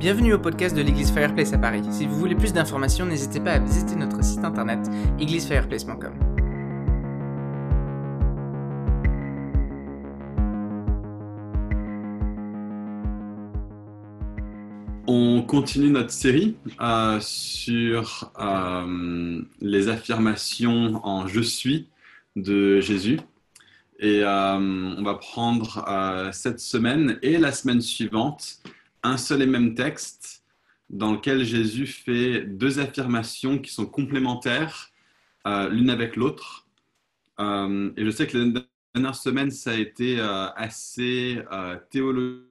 Bienvenue au podcast de l'église Fireplace à Paris. Si vous voulez plus d'informations, n'hésitez pas à visiter notre site internet églisefireplace.com. On continue notre série euh, sur euh, les affirmations en je suis de Jésus. Et euh, on va prendre cette semaine et la semaine suivante un seul et même texte dans lequel Jésus fait deux affirmations qui sont complémentaires euh, l'une avec l'autre. Euh, et je sais que la dernière semaine, ça a été euh, assez théologique.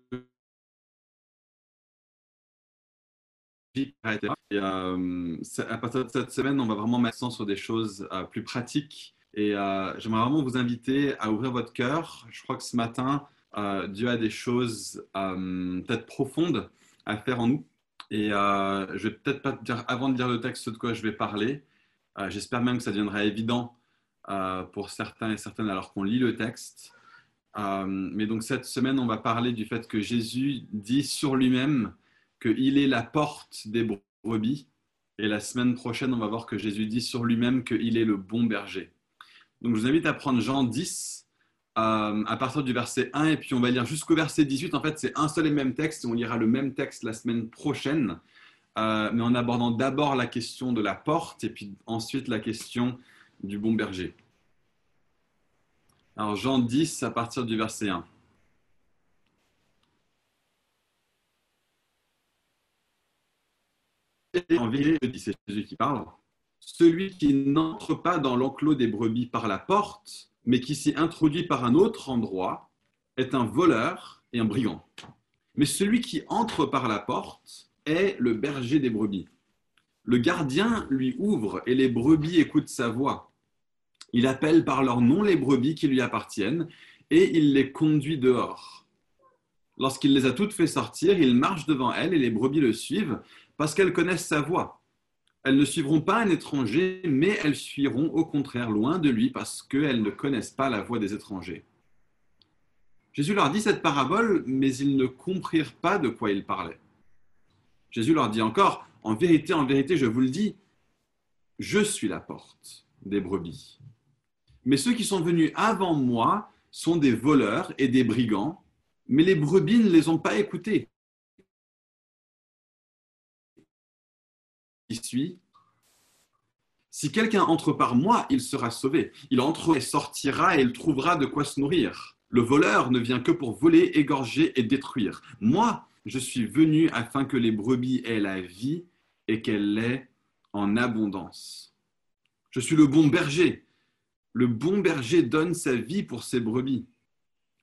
À partir de cette semaine, on va vraiment mettre l'accent sur des choses plus pratiques. Et j'aimerais vraiment vous inviter à ouvrir votre cœur. Je crois que ce matin, euh, Dieu a des choses euh, peut-être profondes à faire en nous. Et euh, je vais peut-être pas te dire, avant de lire le texte, de quoi je vais parler. J'espère même que ça deviendra évident pour certains et certaines alors qu'on lit le texte. mais donc cette semaine, on va parler du fait que Jésus dit sur lui-même qu'il est la porte des brebis. Et la semaine prochaine, on va voir que Jésus dit sur lui-même qu'il est le bon berger. Donc je vous invite à prendre Jean 10, euh, à partir du verset 1 et puis on va lire jusqu'au verset 18. En fait, c'est un seul et même texte et on lira le même texte la semaine prochaine, euh, mais en abordant d'abord la question de la porte et puis ensuite la question du bon berger. Alors Jean 10 à partir du verset 1. En c'est Jésus qui parle, celui qui n'entre pas dans l'enclos des brebis par la porte, mais qui s'y introduit par un autre endroit, est un voleur et un brigand. Mais celui qui entre par la porte est le berger des brebis. Le gardien lui ouvre et les brebis écoutent sa voix. Il appelle par leur nom les brebis qui lui appartiennent et il les conduit dehors. Lorsqu'il les a toutes fait sortir, il marche devant elles et les brebis le suivent parce qu'elles connaissent sa voix. Elles ne suivront pas un étranger, mais elles fuiront au contraire loin de lui parce qu'elles ne connaissent pas la voix des étrangers. Jésus leur dit cette parabole, mais ils ne comprirent pas de quoi il parlait. Jésus leur dit encore, en vérité, en vérité, je vous le dis, je suis la porte des brebis. Mais ceux qui sont venus avant moi sont des voleurs et des brigands, mais les brebis ne les ont pas écoutés. Si quelqu'un entre par moi, il sera sauvé. Il entre et sortira et il trouvera de quoi se nourrir. Le voleur ne vient que pour voler, égorger et détruire. Moi, je suis venu afin que les brebis aient la vie et qu'elle l'ait en abondance. Je suis le bon berger. Le bon berger donne sa vie pour ses brebis.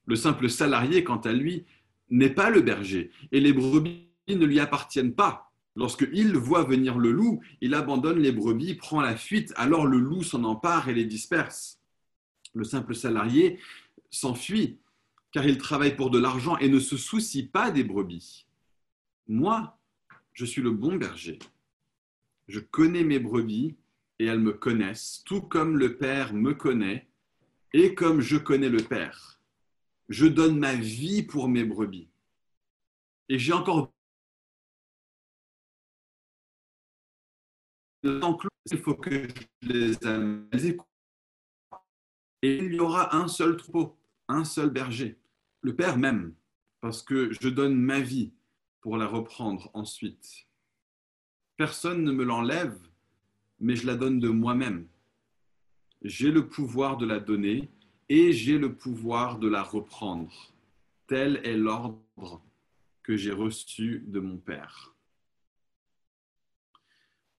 Le simple salarié, quant à lui, n'est pas le berger et les brebis ne lui appartiennent pas. Lorsqu'il voit venir le loup, il abandonne les brebis, prend la fuite, alors le loup s'en empare et les disperse. Le simple salarié s'enfuit, car il travaille pour de l'argent et ne se soucie pas des brebis. Moi, je suis le bon berger. Je connais mes brebis et elles me connaissent, tout comme le Père me connaît et comme je connais le Père. Je donne ma vie pour mes brebis. Et j'ai encore il faut que je les amène. Et il y aura un seul troupeau, un seul berger, le Père même, parce que je donne ma vie pour la reprendre ensuite. Personne ne me l'enlève, mais je la donne de moi-même. J'ai le pouvoir de la donner et j'ai le pouvoir de la reprendre. Tel est l'ordre que j'ai reçu de mon Père.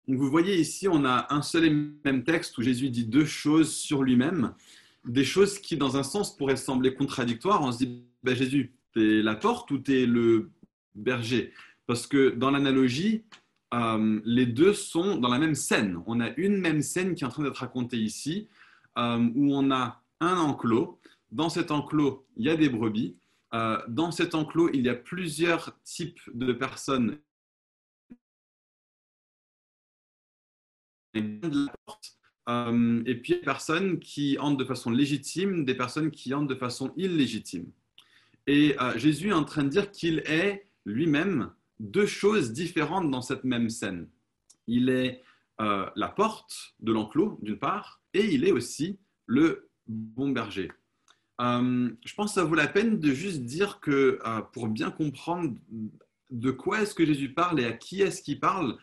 Donc vous voyez ici, on a un seul et même texte où Jésus dit deux choses sur lui-même, des choses qui, dans un sens, pourraient sembler contradictoires. On se dit, bah, Jésus, es la porte ou tu es le berger? Parce que dans l'analogie, euh, les deux sont dans la même scène. On a une même scène qui est en train d'être racontée ici, euh, où on a un enclos. Dans cet enclos, il y a des brebis. Euh, dans cet enclos, il y a plusieurs types de personnes Euh, et puis, il y a des personnes qui entrent de façon légitime, des personnes qui entrent de façon illégitime. Et euh, Jésus est en train de dire qu'il est lui-même deux choses différentes dans cette même scène. Il est euh, la porte de l'enclos, d'une part, et il est aussi le bon berger. Je pense que ça vaut la peine de juste dire que pour bien comprendre de quoi est-ce que Jésus parle et à qui est-ce qu'il parle,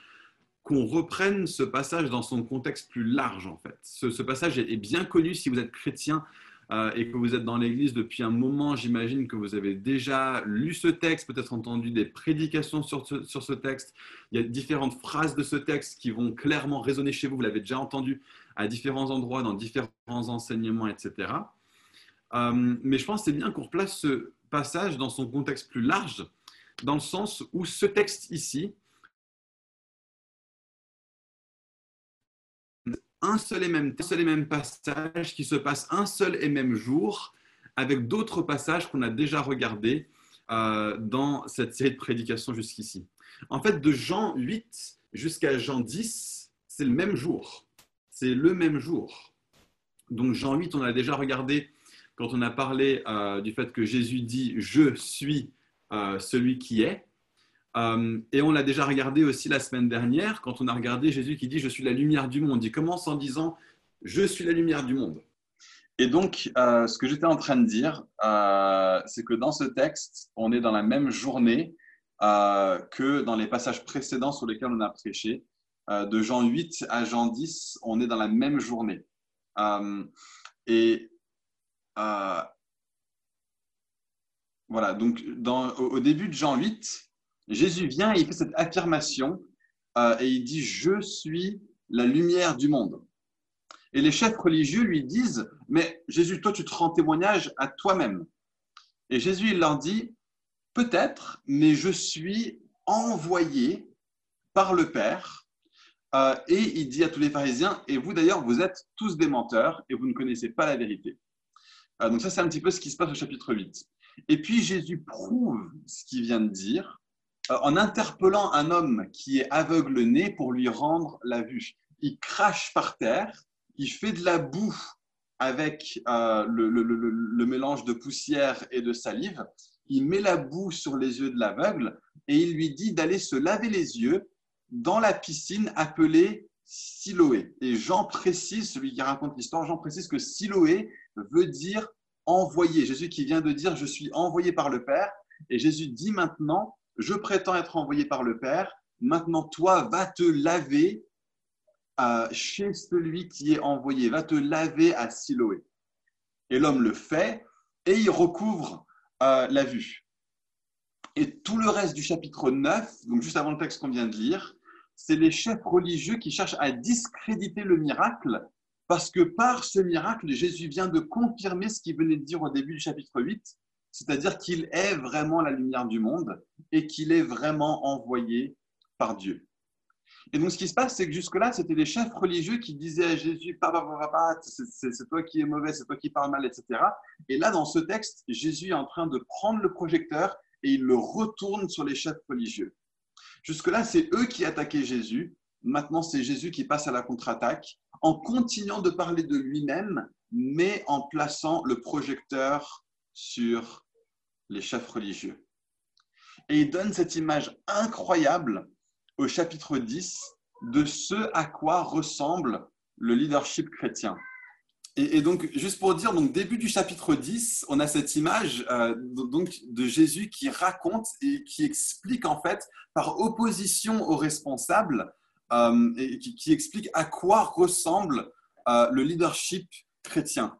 qu'on reprenne ce passage dans son contexte plus large en fait. Ce, passage est, bien connu si vous êtes chrétien euh, et que vous êtes dans l'Église depuis un moment. J'imagine que vous avez déjà lu ce texte, peut-être entendu des prédications sur ce, sur ce, texte. Il y a différentes phrases de ce texte qui vont clairement résonner chez vous. Vous l'avez déjà entendu à différents endroits, dans différents enseignements, etc. Euh, mais je pense que c'est bien qu'on replace ce passage dans son contexte plus large, dans le sens où ce texte ici, un seul et même, passage qui se passe un seul et même jour, avec d'autres passages qu'on a déjà regardés euh, dans cette série de prédications jusqu'ici. En fait, de Jean 8 jusqu'à Jean 10, c'est le même jour. C'est le même jour. Donc Jean 8, on a déjà regardé quand on a parlé euh, du fait que Jésus dit Je suis euh, celui qui est. Euh, et on l'a déjà regardé aussi la semaine dernière, quand on a regardé Jésus qui dit Je suis la lumière du monde. Il commence en disant Je suis la lumière du monde. Et donc, ce que j'étais en train de dire, c'est que dans ce texte, on est dans la même journée que dans les passages précédents sur lesquels on a prêché. de Jean 8 à Jean 10, on est dans la même journée. et euh, voilà, donc au, début de Jean 8, Jésus vient et il fait cette affirmation euh, et il dit Je suis la lumière du monde. Et les chefs religieux lui disent Mais Jésus, toi, tu te rends témoignage à toi-même. Et Jésus, leur dit Peut-être, mais je suis envoyé par le Père. Euh, et il dit à tous les pharisiens Et vous d'ailleurs, vous êtes tous des menteurs et vous ne connaissez pas la vérité. Euh, donc ça, c'est un petit peu ce qui se passe au chapitre 8. Et puis Jésus prouve ce qu'il vient de dire en interpellant un homme qui est aveugle-né pour lui rendre la vue. Il crache par terre, il fait de la boue avec euh, le, mélange de poussière et de salive, il met la boue sur les yeux de l'aveugle et il lui dit d'aller se laver les yeux dans la piscine appelée Siloé. Et Jean précise, celui qui raconte l'histoire, Jean précise que Siloé veut dire envoyé. Jésus qui vient de dire je suis envoyé par le Père. Et Jésus dit maintenant, je prétends être envoyé par le Père. Maintenant, toi, va te laver euh, chez celui qui est envoyé. Va te laver à Siloé. Et l'homme le fait et il recouvre euh, la vue. Et tout le reste du chapitre 9, donc juste avant le texte qu'on vient de lire, c'est les chefs religieux qui cherchent à discréditer le miracle parce que par ce miracle, Jésus vient de confirmer ce qu'il venait de dire au début du chapitre 8, c'est-à-dire qu'il est vraiment la lumière du monde et qu'il est vraiment envoyé par Dieu. Et donc, ce qui se passe, c'est que jusque-là, c'était les chefs religieux qui disaient à Jésus, c'est toi qui es mauvais, c'est toi qui parles mal, etc. Et là, dans ce texte, Jésus est en train de prendre le projecteur et il le retourne sur les chefs religieux. Jusque-là, c'est eux qui attaquaient Jésus. Maintenant, c'est Jésus qui passe à la contre-attaque en continuant de parler de lui-même, mais en plaçant le projecteur sur les chefs religieux. Et il donne cette image incroyable au chapitre 10 de ce à quoi ressemble le leadership chrétien. Et, donc, juste pour dire, donc début du chapitre 10, on a cette image euh, donc de Jésus qui raconte et qui explique en fait, par opposition aux responsables, euh, et qui, explique à quoi ressemble euh, le leadership chrétien.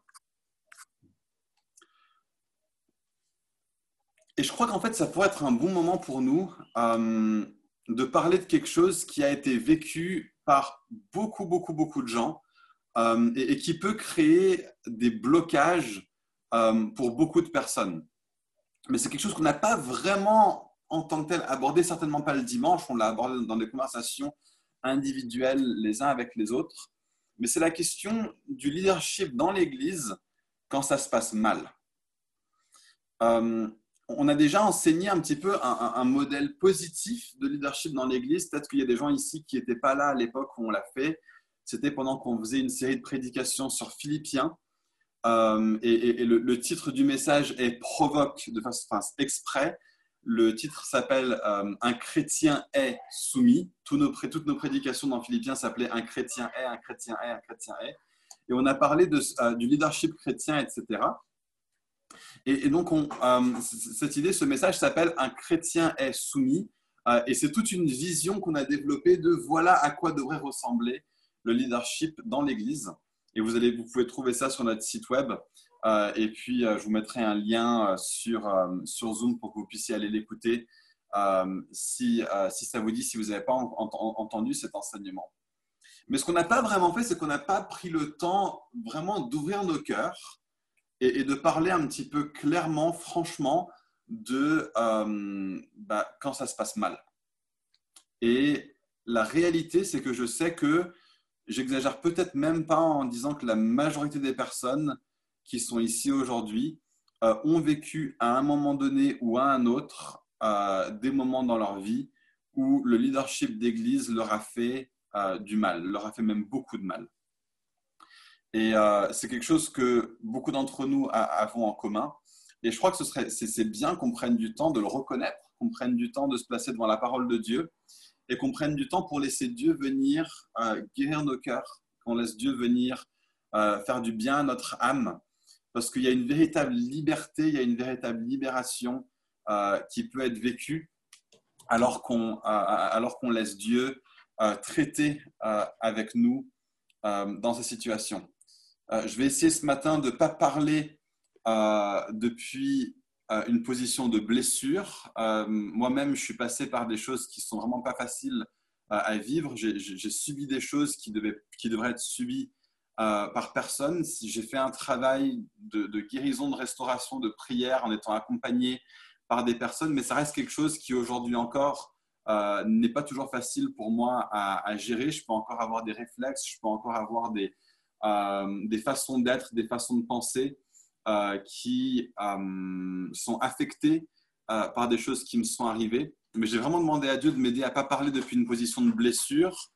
Et je crois qu'en fait, ça pourrait être un bon moment pour nous de parler de quelque chose qui a été vécu par beaucoup, beaucoup, beaucoup de gens euh, et, qui peut créer des blocages euh, pour beaucoup de personnes. Mais c'est quelque chose qu'on n'a pas vraiment en tant que tel abordé, certainement pas le dimanche, on l'a abordé dans des conversations individuelles les uns avec les autres. Mais c'est la question du leadership dans l'Église quand ça se passe mal. Euh, on a déjà enseigné un petit peu un, modèle positif de leadership dans l'Église. Peut-être qu'il y a des gens ici qui n'étaient pas là à l'époque où on l'a fait. C'était pendant qu'on faisait une série de prédications sur Philippiens. Euh, et, le, titre du message est provoque de façon exprès Le titre s'appelle euh, Un chrétien est soumis. toutes nos prédications dans Philippiens s'appelaient Un chrétien est, un chrétien est, un chrétien est. Et on a parlé de, du leadership chrétien, etc. Et, donc, cette idée, ce message s'appelle Un chrétien est soumis. et c'est toute une vision qu'on a développée de voilà à quoi devrait ressembler le leadership dans l'Église. Et vous, allez, vous pouvez trouver ça sur notre site web. Euh, et puis, euh, je vous mettrai un lien euh, sur, Zoom pour que vous puissiez aller l'écouter si ça vous dit, si vous n'avez pas entendu cet enseignement. Mais ce qu'on n'a pas vraiment fait, c'est qu'on n'a pas pris le temps vraiment d'ouvrir nos cœurs et, de parler un petit peu clairement, franchement, de bah, quand ça se passe mal. Et la réalité, c'est que je sais que j'exagère peut-être même pas en disant que la majorité des personnes qui sont ici aujourd'hui euh, ont vécu à un moment donné ou à un autre euh, des moments dans leur vie où le leadership d'église leur a fait euh, du mal, leur a fait même beaucoup de mal. Et c'est quelque chose que beaucoup d'entre nous avons en commun. Et je crois que ce serait, c'est bien qu'on prenne du temps de le reconnaître, qu'on prenne du temps de se placer devant la parole de Dieu et qu'on prenne du temps pour laisser Dieu venir guérir nos cœurs, qu'on laisse Dieu venir faire du bien à notre âme parce qu'il y a une véritable liberté, il y a une véritable libération euh, qui peut être vécue alors qu'on euh, laisse Dieu euh, traiter avec nous dans ces situations. Je vais essayer ce matin de ne pas parler depuis une position de blessure. Moi-même, je suis passé par des choses qui sont vraiment pas faciles à vivre. J'ai subi des choses qui, devaient, qui devraient être subies euh, par personne. J'ai fait un travail de, guérison, de restauration, de prière en étant accompagné par des personnes, mais ça reste quelque chose qui aujourd'hui encore euh, n'est pas toujours facile pour moi à, gérer. Je peux encore avoir des réflexes, je peux encore avoir des, euh, des façons d'être, des façons de penser qui sont affectées par des choses qui me sont arrivées. Mais j'ai vraiment demandé à Dieu de m'aider à ne pas parler depuis une position de blessure,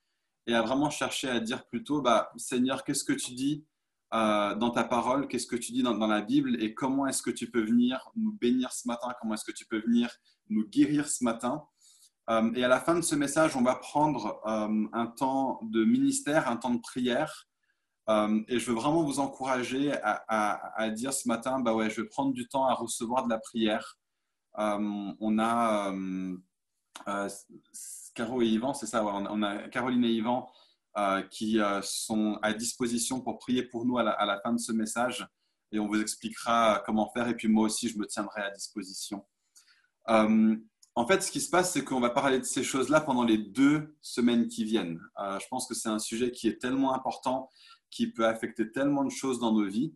et à vraiment chercher à dire plutôt, bah, Seigneur, qu'est-ce que tu dis euh, dans ta parole, qu'est-ce que tu dis dans, la Bible? Et comment est-ce que tu peux venir nous bénir ce matin, comment est-ce que tu peux venir nous guérir ce matin? Euh, et à la fin de ce message, on va prendre euh, un temps de ministère, un temps de prière. Et je veux vraiment vous encourager à, dire ce matin, bah ouais, je vais prendre du temps à recevoir de la prière. on a Caro et Yvan, c'est ça, on a Caroline et Yvan euh, qui euh, sont à disposition pour prier pour nous à la, fin de ce message et on vous expliquera comment faire et puis moi aussi je me tiendrai à disposition. Euh, en fait, ce qui se passe, c'est qu'on va parler de ces choses-là pendant les deux semaines qui viennent. je pense que c'est un sujet qui est tellement important, qui peut affecter tellement de choses dans nos vies,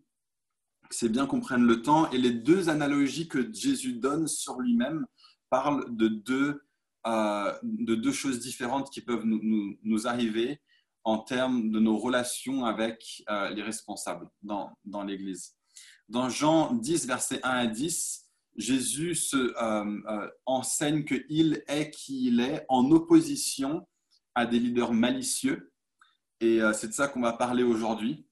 c'est bien qu'on prenne le temps. Et les deux analogies que Jésus donne sur lui-même parlent de deux euh, de deux choses différentes qui peuvent nous, nous, arriver en termes de nos relations avec euh, les responsables dans, dans l'Église. Dans Jean 10, versets 1 à 10, Jésus se, euh, enseigne qu'il est qui il est en opposition à des leaders malicieux. Et c'est de ça qu'on va parler aujourd'hui.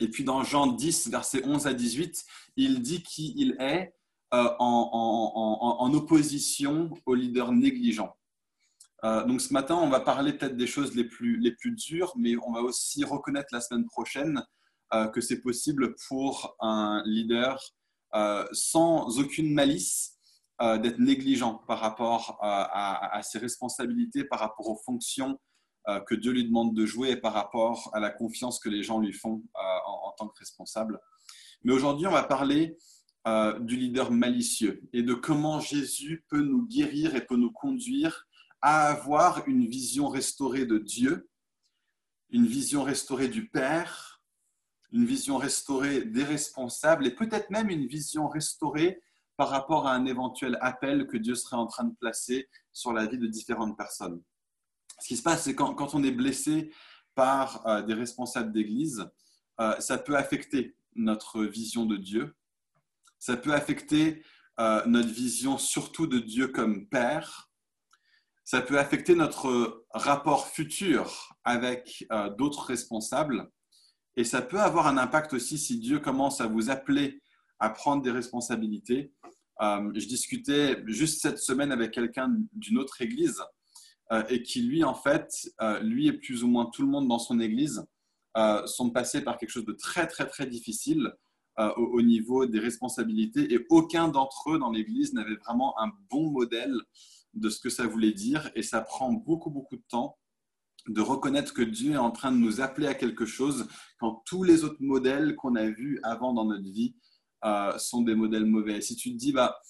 Et puis dans Jean 10, versets 11 à 18, il dit qui il est euh, en, opposition aux leaders négligents. Euh, donc ce matin, on va parler peut-être des choses les plus, les plus dures, mais on va aussi reconnaître la semaine prochaine euh, que c'est possible pour un leader sans aucune malice d'être négligent par rapport à, ses responsabilités, par rapport aux fonctions que Dieu lui demande de jouer par rapport à la confiance que les gens lui font en, en, tant que responsable. Mais aujourd'hui, on va parler euh, du leader malicieux et de comment Jésus peut nous guérir et peut nous conduire à avoir une vision restaurée de Dieu, une vision restaurée du Père, une vision restaurée des responsables et peut-être même une vision restaurée par rapport à un éventuel appel que Dieu serait en train de placer sur la vie de différentes personnes. Ce qui se passe, c'est quand, quand on est blessé par euh, des responsables d'Église, euh, ça peut affecter notre vision de Dieu, ça peut affecter euh, notre vision surtout de Dieu comme Père. Ça peut affecter notre rapport futur avec d'autres responsables. Et ça peut avoir un impact aussi si Dieu commence à vous appeler à prendre des responsabilités. Je discutais juste cette semaine avec quelqu'un d'une autre église et qui, lui, en fait, euh, lui et plus ou moins tout le monde dans son église sont passés par quelque chose de très, très, très difficile au, au, niveau des responsabilités et aucun d'entre eux dans l'église n'avait vraiment un bon modèle de ce que ça voulait dire et ça prend beaucoup, beaucoup de temps de reconnaître que Dieu est en train de nous appeler à quelque chose quand tous les autres modèles qu'on a vus avant dans notre vie euh, sont des modèles mauvais. Si tu te dis, bah,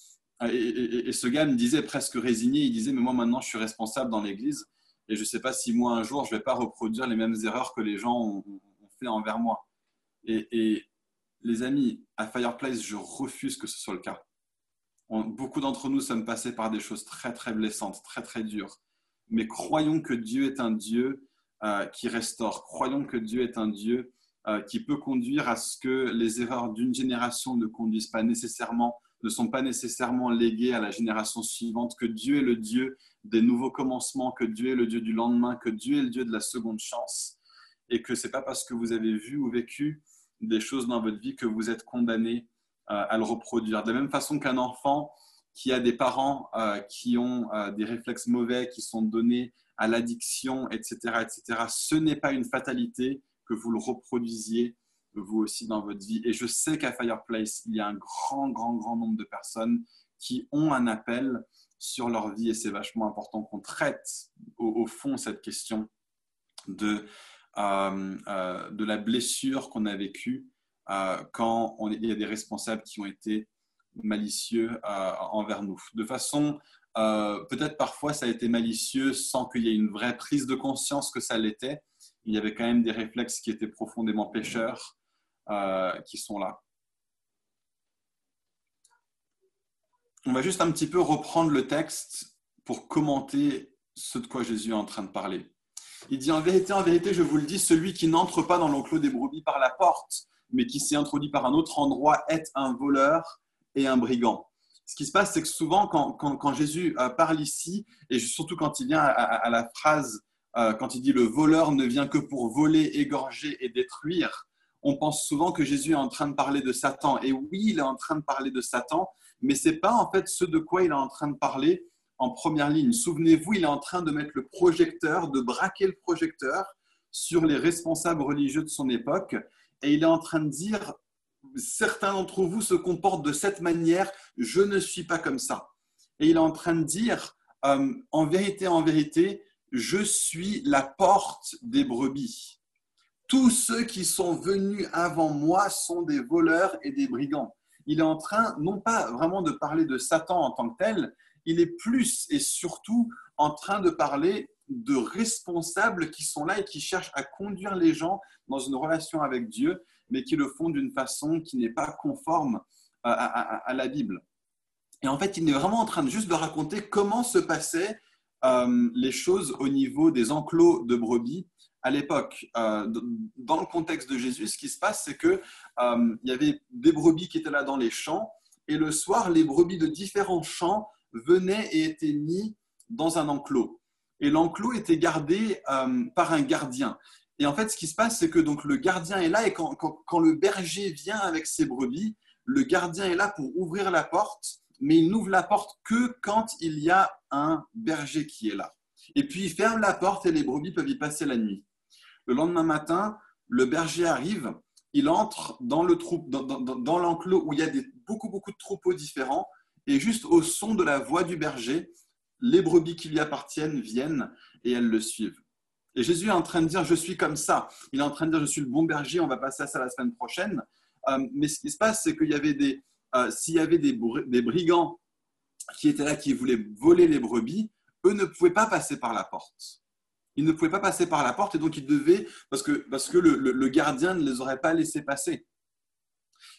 et, ce gars me disait presque résigné, il disait, mais moi maintenant je suis responsable dans l'Église et je ne sais pas si moi un jour je ne vais pas reproduire les mêmes erreurs que les gens ont, fait envers moi. Et, les amis, à Fireplace, je refuse que ce soit le cas. beaucoup d'entre nous sommes passés par des choses très très blessantes, très très dures. Mais croyons que Dieu est un Dieu euh, qui restaure. Croyons que Dieu est un Dieu euh, qui peut conduire à ce que les erreurs d'une génération ne conduisent pas nécessairement, ne sont pas nécessairement léguées à la génération suivante, que Dieu est le Dieu des nouveaux commencements, que Dieu est le Dieu du lendemain, que Dieu est le Dieu de la seconde chance, et que c'est pas parce que vous avez vu ou vécu des choses dans votre vie que vous êtes condamné euh, à le reproduire. De la même façon qu'un enfant qui a des parents euh, qui ont des réflexes mauvais, qui sont donnés à l'addiction, etc., etc., ce n'est pas une fatalité, que vous le reproduisiez vous aussi dans votre vie. Et je sais qu'à Fireplace, il y a un grand, grand, grand nombre de personnes qui ont un appel sur leur vie et c'est vachement important qu'on traite au, fond cette question de, euh, euh, de la blessure qu'on a vécue euh, quand il y a des responsables qui ont été malicieux envers nous. De façon, peut-être parfois ça a été malicieux sans qu'il y ait une vraie prise de conscience que ça l'était, il y avait quand même des réflexes qui étaient profondément pécheurs euh, qui sont là. On va juste un petit peu reprendre le texte pour commenter ce de quoi Jésus est en train de parler. Il dit en vérité, en vérité, je vous le dis, celui qui n'entre pas dans l'enclos des brebis par la porte, mais qui s'est introduit par un autre endroit, est un voleur et un brigand. Ce qui se passe, c'est que souvent, quand, Jésus euh, parle ici, et surtout quand il vient à la phrase euh, quand il dit le voleur ne vient que pour voler, égorger et détruire, on pense souvent que Jésus est en train de parler de Satan. Et oui, il est en train de parler de Satan, mais ce n'est pas en fait ce de quoi il est en train de parler en première ligne. Souvenez-vous, il est en train de mettre le projecteur, de braquer le projecteur sur les responsables religieux de son époque. Et il est en train de dire, certains d'entre vous se comportent de cette manière, je ne suis pas comme ça. Et il est en train de dire, euh, en vérité, en vérité, je suis la porte des brebis. Tous ceux qui sont venus avant moi sont des voleurs et des brigands. Il est en train, non pas vraiment de parler de Satan en tant que tel, il est plus et surtout en train de parler de responsables qui sont là et qui cherchent à conduire les gens dans une relation avec Dieu, mais qui le font d'une façon qui n'est pas conforme à, la Bible. Et en fait, il est vraiment en train juste de raconter comment se passait euh, les choses au niveau des enclos de brebis à l'époque. Euh, dans le contexte de Jésus, ce qui se passe, c'est qu'il euh, y avait des brebis qui étaient là dans les champs, et le soir, les brebis de différents champs venaient et étaient mis dans un enclos. Et l'enclos était gardé par un gardien. Et en fait, ce qui se passe, c'est que donc le gardien est là, et quand, quand le berger vient avec ses brebis, le gardien est là pour ouvrir la porte mais il n'ouvre la porte que quand il y a un berger qui est là. Et puis il ferme la porte et les brebis peuvent y passer la nuit. Le lendemain matin, le berger arrive, il entre dans le dans, l'enclos où il y a beaucoup, de troupeaux différents, et juste au son de la voix du berger, les brebis qui lui appartiennent viennent et elles le suivent. Et Jésus est en train de dire, je suis comme ça. Il est en train de dire, je suis le bon berger, on va passer à ça la semaine prochaine. Euh, mais ce qui se passe, c'est qu'il y avait euh, s'il y avait des, brigands qui étaient là, qui voulaient voler les brebis, eux ne pouvaient pas passer par la porte. Ils ne pouvaient pas passer par la porte et donc ils devaient, parce que, parce que le, gardien ne les aurait pas laissés passer.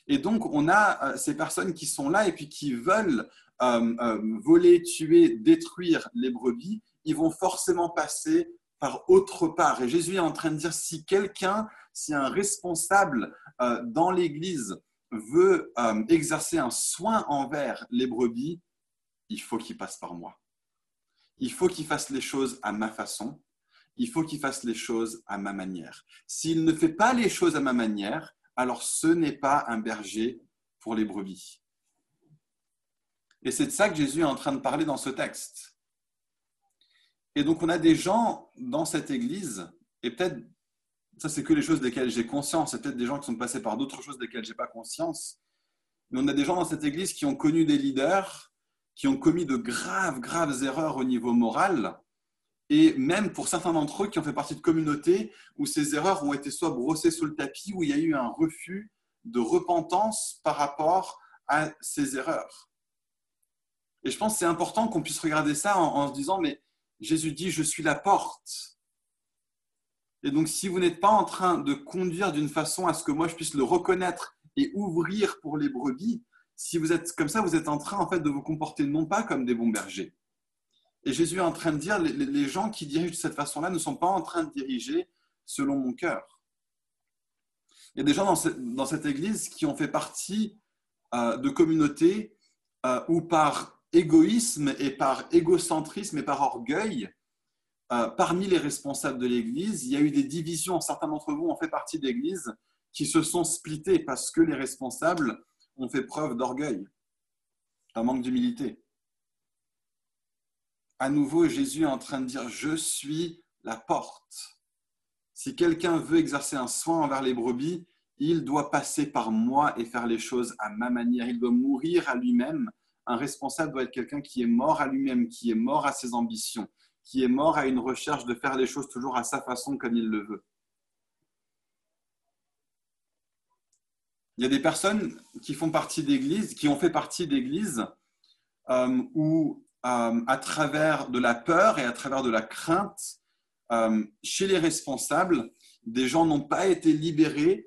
Et donc on a euh, ces personnes qui sont là et puis qui veulent euh, voler, tuer, détruire les brebis, ils vont forcément passer par autre part. Et Jésus est en train de dire, si quelqu'un, si un responsable dans l'Église veut euh, exercer un soin envers les brebis, il faut qu'il passe par moi. Il faut qu'il fasse les choses à ma façon. Il faut qu'il fasse les choses à ma manière. S'il ne fait pas les choses à ma manière, alors ce n'est pas un berger pour les brebis. Et c'est de ça que Jésus est en train de parler dans ce texte. Et donc, on a des gens dans cette église, et peut-être, ça, c'est que les choses desquelles j'ai conscience, c'est peut-être des gens qui sont passés par d'autres choses desquelles je n'ai pas conscience. Mais on a des gens dans cette église qui ont connu des leaders, qui ont commis de graves, graves erreurs au niveau moral, et même pour certains d'entre eux qui ont fait partie de communautés où ces erreurs ont été soit brossées sous le tapis, où il y a eu un refus de repentance par rapport à ces erreurs. Et je pense que c'est important qu'on puisse regarder ça en, se disant, mais Jésus dit, je suis la porte. Et donc, si vous n'êtes pas en train de conduire d'une façon à ce que moi je puisse le reconnaître et ouvrir pour les brebis, si vous êtes comme ça, vous êtes en train en fait de vous comporter non pas comme des bons bergers. Et Jésus est en train de dire, les, gens qui dirigent de cette façon-là ne sont pas en train de diriger selon mon cœur. Il y a des gens dans cette, dans cette église qui ont fait partie euh, de communautés euh, où par égoïsme et par égocentrisme et par orgueil, euh, parmi les responsables de l'Église, il y a eu des divisions. Certains d'entre vous ont fait partie d'Églises qui se sont splittés parce que les responsables ont fait preuve d'orgueil, un manque d'humilité. À nouveau, Jésus est en train de dire, je suis la porte. Si quelqu'un veut exercer un soin envers les brebis, il doit passer par moi et faire les choses à ma manière. Il doit mourir à lui-même. Un responsable doit être quelqu'un qui est mort à lui-même, qui est mort à ses ambitions, qui est mort à une recherche de faire les choses toujours à sa façon comme il le veut. Il y a des personnes qui font partie d'églises, qui ont fait partie d'églises euh, où, euh, à travers de la peur et à travers de la crainte, euh, chez les responsables, des gens n'ont pas été libérés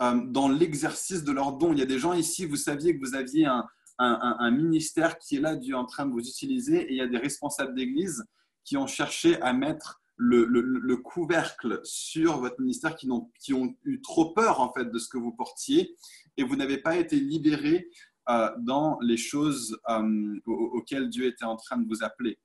dans l'exercice de leurs dons. Il y a des gens ici, vous saviez que vous aviez un, un, ministère qui est là, Dieu en train de vous utiliser, et il y a des responsables d'église qui ont cherché à mettre le, couvercle sur votre ministère qui ont, qui ont, eu trop peur en fait de ce que vous portiez et vous n'avez pas été libéré euh, dans les choses euh, auxquelles Dieu était en train de vous appeler.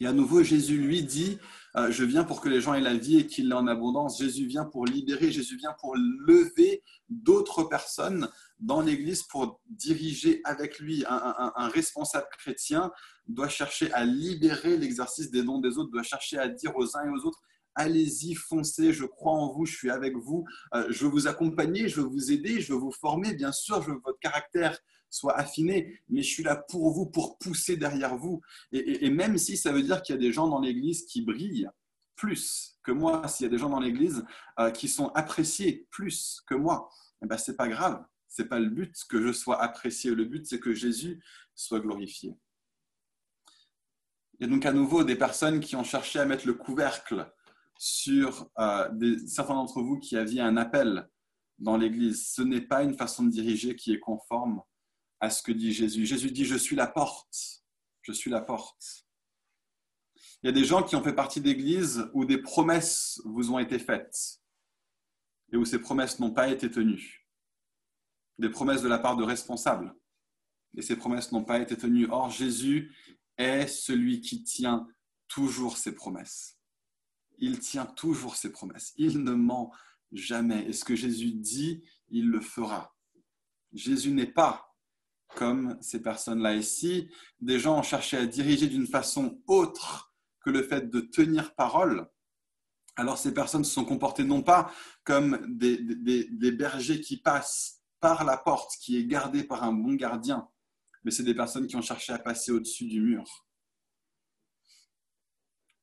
Et à nouveau, Jésus lui dit, euh, je viens pour que les gens aient la vie et qu'il l'ait en abondance. Jésus vient pour libérer, Jésus vient pour lever d'autres personnes dans l'Église pour diriger avec lui. Un, responsable chrétien doit chercher à libérer l'exercice des dons des autres, doit chercher à dire aux uns et aux autres, allez-y, foncez, je crois en vous, je suis avec vous, euh, je veux vous accompagner, je veux vous aider, je veux vous former, bien sûr, je veux que votre caractère soit affiné, mais je suis là pour vous, pour pousser derrière vous. Et, même si ça veut dire qu'il y a des gens dans l'Église qui brillent plus que moi, s'il y a des gens dans l'Église euh, qui sont appréciés plus que moi, eh ben, ce n'est pas grave. Ce n'est pas le but que je sois apprécié. Le but, c'est que Jésus soit glorifié. Il y a donc à nouveau des personnes qui ont cherché à mettre le couvercle sur euh, certains d'entre vous qui aviez un appel dans l'Église. Ce n'est pas une façon de diriger qui est conforme à ce que dit Jésus. Jésus dit, je suis la porte. Je suis la porte. Il y a des gens qui ont fait partie d'Église où des promesses vous ont été faites et où ces promesses n'ont pas été tenues. Des promesses de la part de responsables. Et ces promesses n'ont pas été tenues. Or, Jésus est celui qui tient toujours ses promesses. Il tient toujours ses promesses. Il ne ment jamais. Et ce que Jésus dit, il le fera. Jésus n'est pas comme ces personnes-là. ici. des gens ont cherché à diriger d'une façon autre que le fait de tenir parole, alors ces personnes se sont comportées non pas comme des, des bergers qui passent par la porte qui est gardée par un bon gardien, mais c'est des personnes qui ont cherché à passer au-dessus du mur.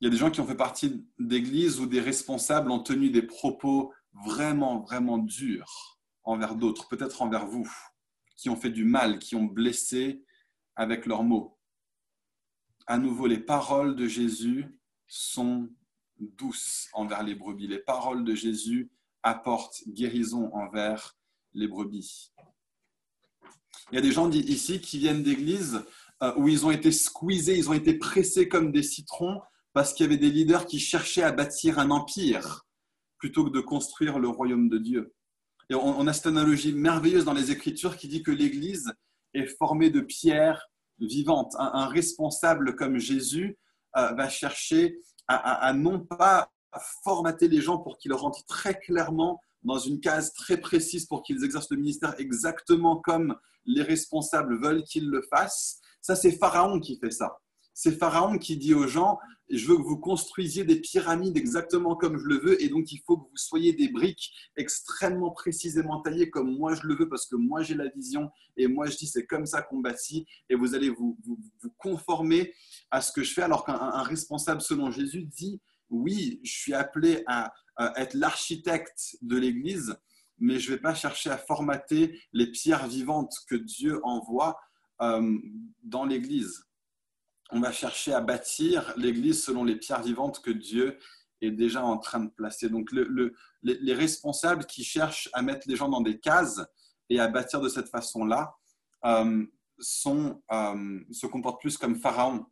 Il y a des gens qui ont fait partie d'églises où des responsables ont tenu des propos vraiment, vraiment durs envers d'autres, peut-être envers vous qui ont fait du mal, qui ont blessé avec leurs mots. À nouveau, les paroles de Jésus sont douces envers les brebis. Les paroles de Jésus apportent guérison envers les brebis. Il y a des gens ici qui viennent d'églises euh, où ils ont été squeezés, ils ont été pressés comme des citrons parce qu'il y avait des leaders qui cherchaient à bâtir un empire plutôt que de construire le royaume de Dieu on, a cette analogie merveilleuse dans les Écritures qui dit que l'Église est formée de pierres vivantes. Un, responsable comme Jésus euh, va chercher à, non pas formater les gens pour qu'ils rentrent très clairement dans une case très précise pour qu'ils exercent le ministère exactement comme les responsables veulent qu'ils le fassent, Ça, c'est Pharaon qui fait ça. C'est Pharaon qui dit aux gens, je veux que vous construisiez des pyramides exactement comme je le veux, et donc il faut que vous soyez des briques extrêmement précisément taillées comme moi je le veux, parce que moi j'ai la vision, et moi je dis c'est comme ça qu'on bâtit, et vous allez vous, conformer à ce que je fais, alors qu'un responsable selon Jésus dit, oui, je suis appelé à, être l'architecte de l'Église, mais je ne vais pas chercher à formater les pierres vivantes que Dieu envoie euh, dans l'Église on va chercher à bâtir l'Église selon les pierres vivantes que Dieu est déjà en train de placer. Donc les, responsables qui cherchent à mettre les gens dans des cases et à bâtir de cette façon-là euh, euh, se comportent plus comme Pharaon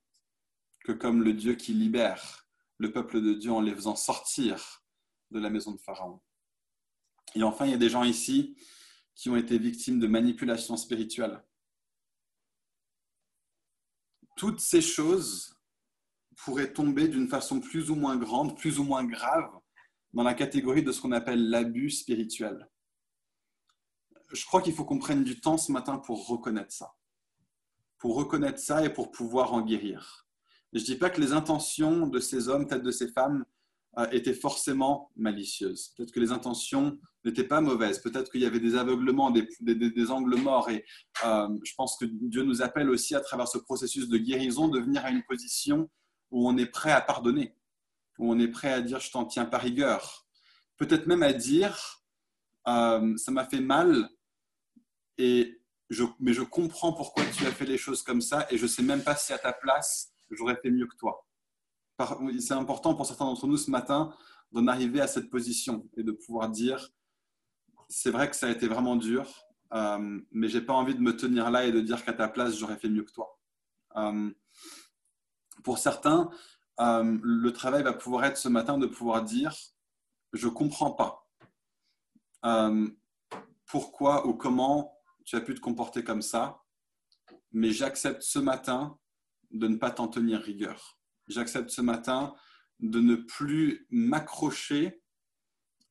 que comme le Dieu qui libère le peuple de Dieu en les faisant sortir de la maison de Pharaon. Et enfin, il y a des gens ici qui ont été victimes de manipulations spirituelles toutes ces choses pourraient tomber d'une façon plus ou moins grande, plus ou moins grave, dans la catégorie de ce qu'on appelle l'abus spirituel. Je crois qu'il faut qu'on prenne du temps ce matin pour reconnaître ça, pour reconnaître ça et pour pouvoir en guérir. je ne dis pas que les intentions de ces hommes, peut-être de ces femmes, euh, étaient forcément malicieuses. Peut-être que les intentions n'étaient pas mauvaises. Peut-être qu'il y avait des aveuglements, des, angles morts. Et euh, je pense que Dieu nous appelle aussi à travers ce processus de guérison de venir à une position où on est prêt à pardonner, où on est prêt à dire je t'en tiens par rigueur. Peut-être même à dire euh, ça m'a fait mal, et je, mais je comprends pourquoi tu as fait les choses comme ça et je ne sais même pas si à ta place j'aurais fait mieux que toi c'est important pour certains d'entre nous ce matin d'en arriver à cette position et de pouvoir dire c'est vrai que ça a été vraiment dur, euh, mais j'ai pas envie de me tenir là et de dire qu'à ta place j'aurais fait mieux que toi. Euh, pour certains, euh, le travail va pouvoir être ce matin de pouvoir dire je comprends pas pourquoi ou comment tu as pu te comporter comme ça, mais j'accepte ce matin de ne pas t'en tenir rigueur j'accepte ce matin de ne plus m'accrocher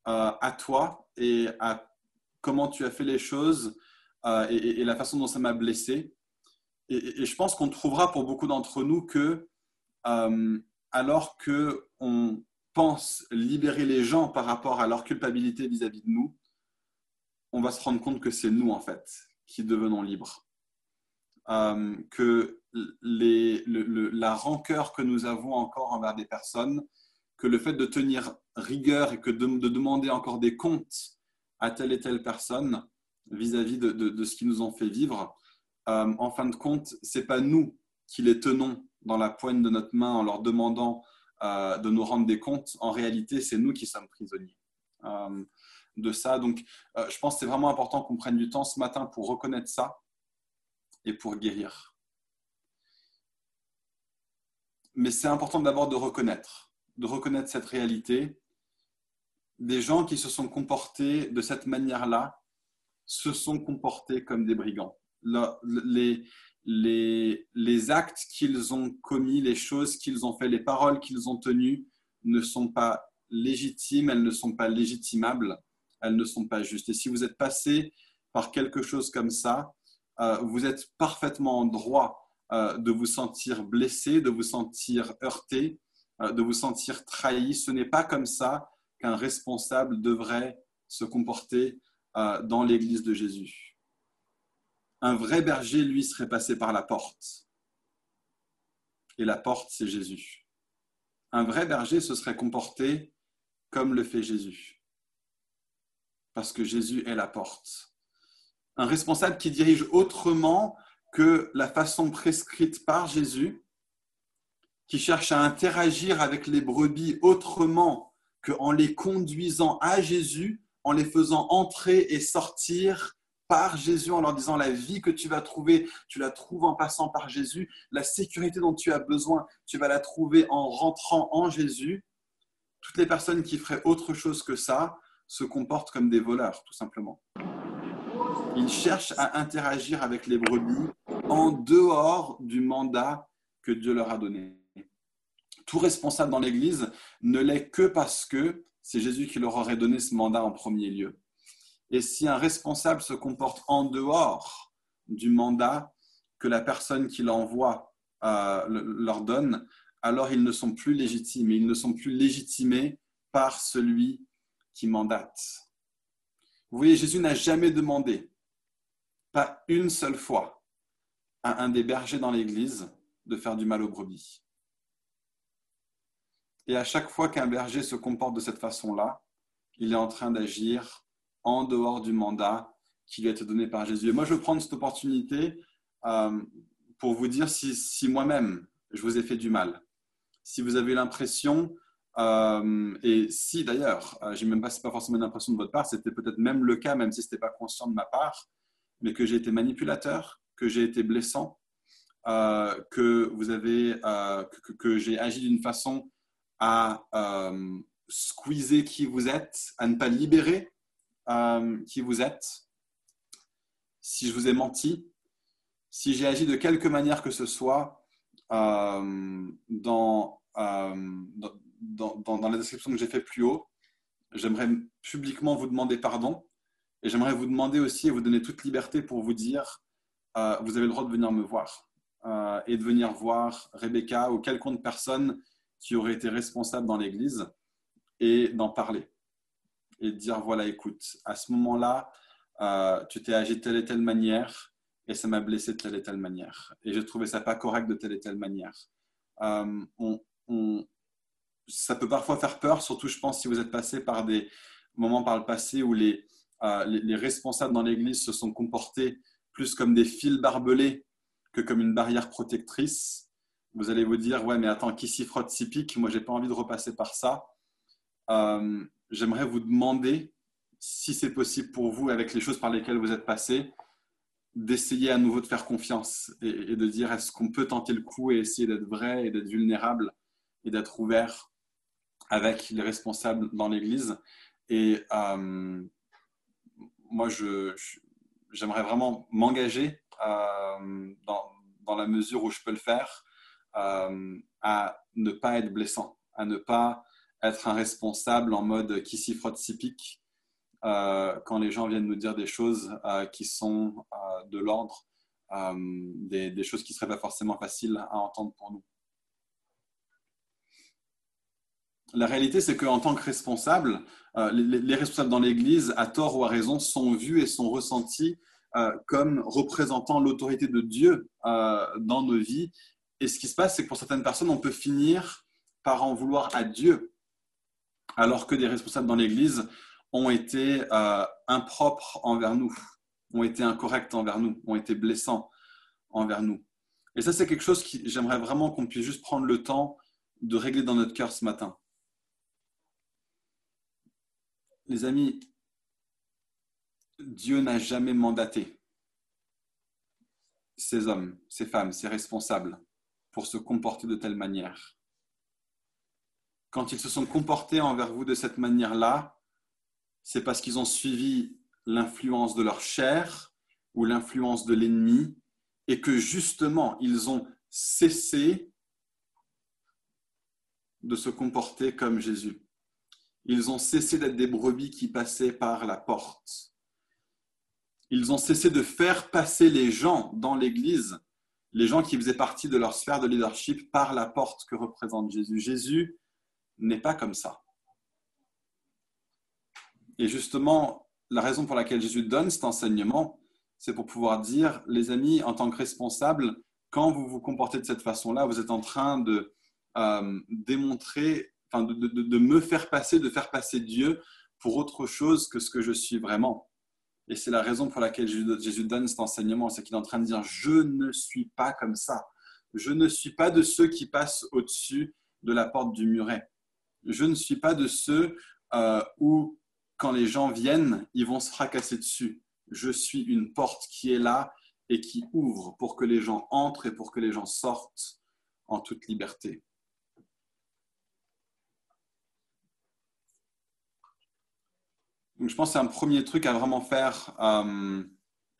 euh, à toi et à comment tu as fait les choses euh, et, la façon dont ça m'a blessé. Et, je pense qu'on trouvera pour beaucoup d'entre nous que euh, alors que on pense libérer les gens par rapport à leur culpabilité vis-à-vis de nous, on va se rendre compte que c'est nous en fait qui devenons libres. Que la rancœur que nous avons encore envers des personnes, que le fait de tenir rigueur et que de, demander encore des comptes à telle et telle personne vis-à-vis de, ce qu'ils nous ont fait vivre, euh, en fin de compte, c'est pas nous qui les tenons dans la poigne de notre main en leur demandant euh, de nous rendre des comptes. En réalité, c'est nous qui sommes prisonniers euh, de ça. Donc, je pense que c'est vraiment important qu'on prenne du temps ce matin pour reconnaître ça et pour guérir mais c'est important d'abord de reconnaître, de reconnaître cette réalité. Des gens qui se sont comportés de cette manière-là se sont comportés comme des brigands. Les, actes qu'ils ont commis, les choses qu'ils ont fait, les paroles qu'ils ont tenues ne sont pas légitimes, elles ne sont pas légitimables, elles ne sont pas justes. Et si vous êtes passé par quelque chose comme ça, euh, vous êtes parfaitement en droit euh, de vous sentir blessé, de vous sentir heurté, euh, de vous sentir trahi. Ce n'est pas comme ça qu'un responsable devrait se comporter dans l'Église de Jésus. Un vrai berger, lui, serait passé par la porte. Et la porte, c'est Jésus. Un vrai berger se serait comporté comme le fait Jésus. Parce que Jésus est la porte. Un responsable qui dirige autrement que la façon prescrite par Jésus, qui cherche à interagir avec les brebis autrement qu'en les conduisant à Jésus, en les faisant entrer et sortir par Jésus, en leur disant la vie que tu vas trouver, tu la trouves en passant par Jésus, la sécurité dont tu as besoin, tu vas la trouver en rentrant en Jésus. Toutes les personnes qui feraient autre chose que ça se comportent comme des voleurs, tout simplement. Ils cherchent à interagir avec les brebis en dehors du mandat que Dieu leur a donné. Tout responsable dans l'Église ne l'est que parce que c'est Jésus qui leur aurait donné ce mandat en premier lieu. Et si un responsable se comporte en dehors du mandat que la personne qui l'envoie euh, leur donne, alors ils ne sont plus légitimes. Ils ne sont plus légitimés par celui qui mandate. Vous voyez, Jésus n'a jamais demandé, pas une seule fois, à un des bergers dans l'Église de faire du mal aux brebis. Et à chaque fois qu'un berger se comporte de cette façon-là, il est en train d'agir en dehors du mandat qui lui a été donné par Jésus. Et moi, je veux prendre cette opportunité euh, pour vous dire si, moi-même, je vous ai fait du mal. Si vous avez l'impression, euh, et si d'ailleurs, euh, j'ai même pas, pas forcément une impression de votre part, c'était peut-être même le cas, même si ce n'était pas conscient de ma part, mais que j'ai été manipulateur, que j'ai été blessant, que vous avez, que, que j'ai agi d'une façon à squeezer qui vous êtes, à ne pas libérer qui vous êtes, si je vous ai menti, si j'ai agi de quelque manière que ce soit euh, dans, euh, dans, la description que j'ai fait plus haut, j'aimerais publiquement vous demander pardon et j'aimerais vous demander aussi et vous donner toute liberté pour vous dire euh, vous avez le droit de venir me voir et de venir voir Rebecca ou quelconque personne qui aurait été responsable dans l'Église et d'en parler et de dire voilà écoute à ce moment-là euh, tu t'es agi de telle et telle manière et ça m'a blessé de telle et telle manière. Et je trouvais ça pas correct de telle et telle manière. Euh, ça peut parfois faire peur, surtout je pense si vous êtes passé par des moments par le passé où les, euh, les, responsables dans l'Église se sont comportés plus comme des fils barbelés que comme une barrière protectrice. Vous allez vous dire, ouais, mais attends, qui s'y frotte s'y pique? Moi, j'ai pas envie de repasser par ça. J'aimerais vous demander si c'est possible pour vous, avec les choses par lesquelles vous êtes passé, d'essayer à nouveau de faire confiance et, de dire est-ce qu'on peut tenter le coup et essayer d'être vrai et d'être vulnérable et d'être ouvert avec les responsables dans l'Église. Et euh, moi, j'aimerais vraiment m'engager euh, dans, la mesure où je peux le faire euh, à ne pas être blessant, à ne pas être un responsable en mode qui s'y frotte, s'y pique, quand les gens viennent nous dire des choses qui sont de l'ordre, des, choses qui ne seraient pas forcément faciles à entendre pour nous. La réalité, c'est qu'en tant que responsable, les, les, responsables dans l'Église, à tort ou à raison, sont vus et sont ressentis comme représentant l'autorité de Dieu dans nos vies. Et ce qui se passe, c'est que pour certaines personnes, on peut finir par en vouloir à Dieu, alors que des responsables dans l'Église ont été euh, impropres envers nous, ont été incorrects envers nous, ont été blessants envers nous. Et ça, c'est quelque chose que j'aimerais vraiment qu'on puisse juste prendre le temps de régler dans notre cœur ce matin. Les amis, Dieu n'a jamais mandaté ces hommes, ces femmes, ces responsables pour se comporter de telle manière. Quand ils se sont comportés envers vous de cette manière-là, c'est parce qu'ils ont suivi l'influence de leur chair ou l'influence de l'ennemi et que justement, ils ont cessé de se comporter comme Jésus. Ils ont cessé d'être des brebis qui passaient par la porte. Ils ont cessé de faire passer les gens dans l'Église, les gens qui faisaient partie de leur sphère de leadership, par la porte que représente Jésus. Jésus n'est pas comme ça. Et justement, la raison pour laquelle Jésus donne cet enseignement, c'est pour pouvoir dire, les amis, en tant que responsables, quand vous vous comportez de cette façon-là, vous êtes en train de euh, démontrer, de, me faire passer, de faire passer Dieu pour autre chose que ce que je suis vraiment. Et c'est la raison pour laquelle Jésus donne cet enseignement, c'est qu'il est en train de dire, je ne suis pas comme ça. Je ne suis pas de ceux qui passent au-dessus de la porte du muret. Je ne suis pas de ceux euh, où quand les gens viennent, ils vont se fracasser dessus. Je suis une porte qui est là et qui ouvre pour que les gens entrent et pour que les gens sortent en toute liberté. Donc, je pense que c'est un premier truc à vraiment faire euh,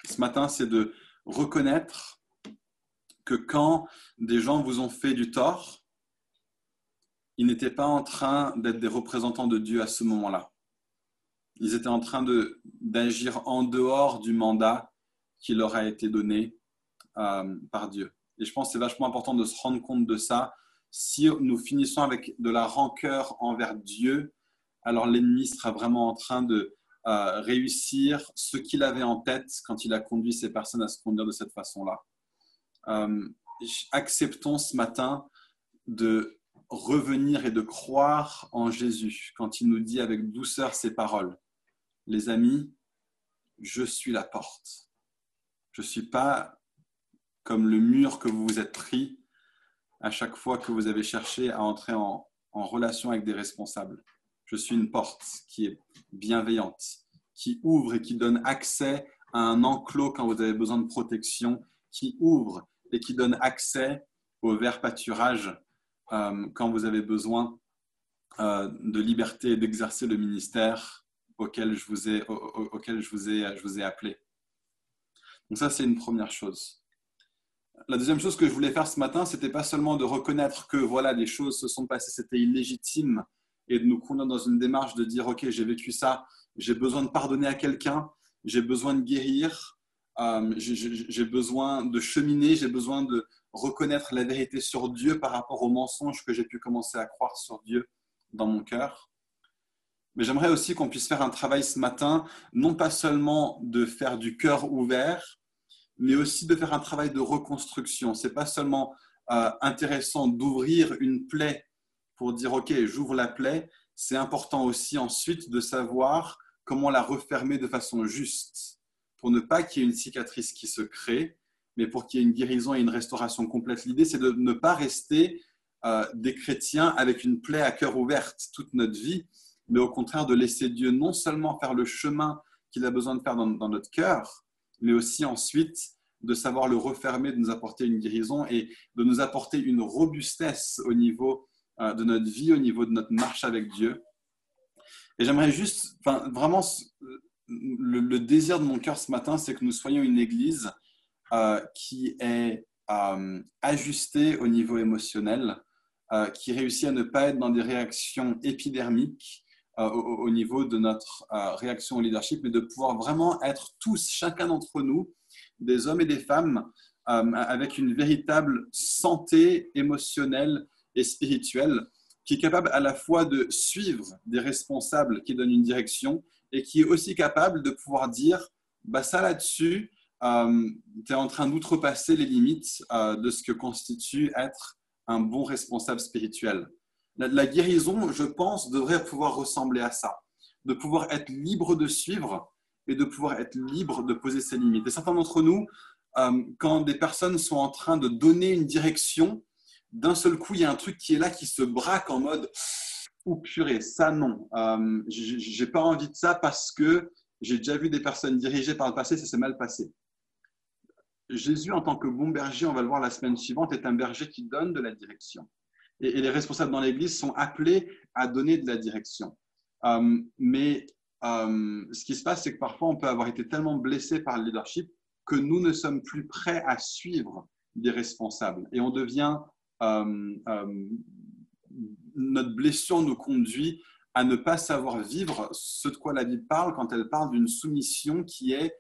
ce matin, c'est de reconnaître que quand des gens vous ont fait du tort, ils n'étaient pas en train d'être des représentants de Dieu à ce moment-là ils étaient en train d'agir en dehors du mandat qui leur a été donné euh, par Dieu. Et je pense que c'est vachement important de se rendre compte de ça. Si nous finissons avec de la rancœur envers Dieu, alors l'ennemi sera vraiment en train de euh, réussir ce qu'il avait en tête quand il a conduit ces personnes à se conduire de cette façon-là. Euh, acceptons ce matin de revenir et de croire en Jésus quand il nous dit avec douceur ces paroles. Les amis, je suis la porte. Je ne suis pas comme le mur que vous vous êtes pris à chaque fois que vous avez cherché à entrer en, relation avec des responsables. Je suis une porte qui est bienveillante, qui ouvre et qui donne accès à un enclos quand vous avez besoin de protection, qui ouvre et qui donne accès au vert pâturage euh, quand vous avez besoin euh, de liberté et d'exercer le ministère auquel je vous ai, appelé. Donc ça, c'est une première chose. La deuxième chose que je voulais faire ce matin, c'était pas seulement de reconnaître que voilà, des choses se sont passées, c'était illégitime, et de nous conduire dans une démarche de dire, ok, j'ai vécu ça, j'ai besoin de pardonner à quelqu'un, j'ai besoin de guérir, euh, j'ai besoin de cheminer, j'ai besoin de reconnaître la vérité sur Dieu par rapport aux mensonges que j'ai pu commencer à croire sur Dieu dans mon cœur. Mais j'aimerais aussi qu'on puisse faire un travail ce matin, non pas seulement de faire du cœur ouvert, mais aussi de faire un travail de reconstruction. Ce n'est pas seulement euh, intéressant d'ouvrir une plaie pour dire OK, j'ouvre la plaie. C'est important aussi ensuite de savoir comment la refermer de façon juste pour ne pas qu'il y ait une cicatrice qui se crée, mais pour qu'il y ait une guérison et une restauration complète. L'idée, c'est de ne pas rester euh, des chrétiens avec une plaie à cœur ouverte toute notre vie, mais au contraire de laisser Dieu non seulement faire le chemin qu'il a besoin de faire dans, notre cœur, mais aussi ensuite de savoir le refermer, de nous apporter une guérison et de nous apporter une robustesse au niveau de notre vie, au niveau de notre marche avec Dieu. Et j'aimerais juste, enfin, vraiment, le, désir de mon cœur ce matin, c'est que nous soyons une église euh, qui est euh, ajustée au niveau émotionnel, qui réussit à ne pas être dans des réactions épidermiques, euh, au, niveau de notre euh, réaction au leadership, mais de pouvoir vraiment être tous, chacun d'entre nous, des hommes et des femmes, euh, avec une véritable santé émotionnelle et spirituelle, qui est capable à la fois de suivre des responsables qui donnent une direction et qui est aussi capable de pouvoir dire, bah ça là-dessus, tu es en train d'outrepasser les limites de ce que constitue être un bon responsable spirituel la, guérison, je pense, devrait pouvoir ressembler à ça, de pouvoir être libre de suivre et de pouvoir être libre de poser ses limites. Et certains d'entre nous, euh, quand des personnes sont en train de donner une direction, d'un seul coup, il y a un truc qui est là, qui se braque en mode ou purée, ça non. Euh, j'ai pas envie de ça parce que j'ai déjà vu des personnes dirigées par le passé, ça s'est mal passé. Jésus, en tant que bon berger, on va le voir la semaine suivante, est un berger qui donne de la direction et, les responsables dans l'Église sont appelés à donner de la direction. Euh, mais euh, ce qui se passe, c'est que parfois, on peut avoir été tellement blessé par le leadership que nous ne sommes plus prêts à suivre des responsables. Et on devient, notre blessure nous conduit à ne pas savoir vivre ce de quoi la Bible parle quand elle parle d'une soumission qui est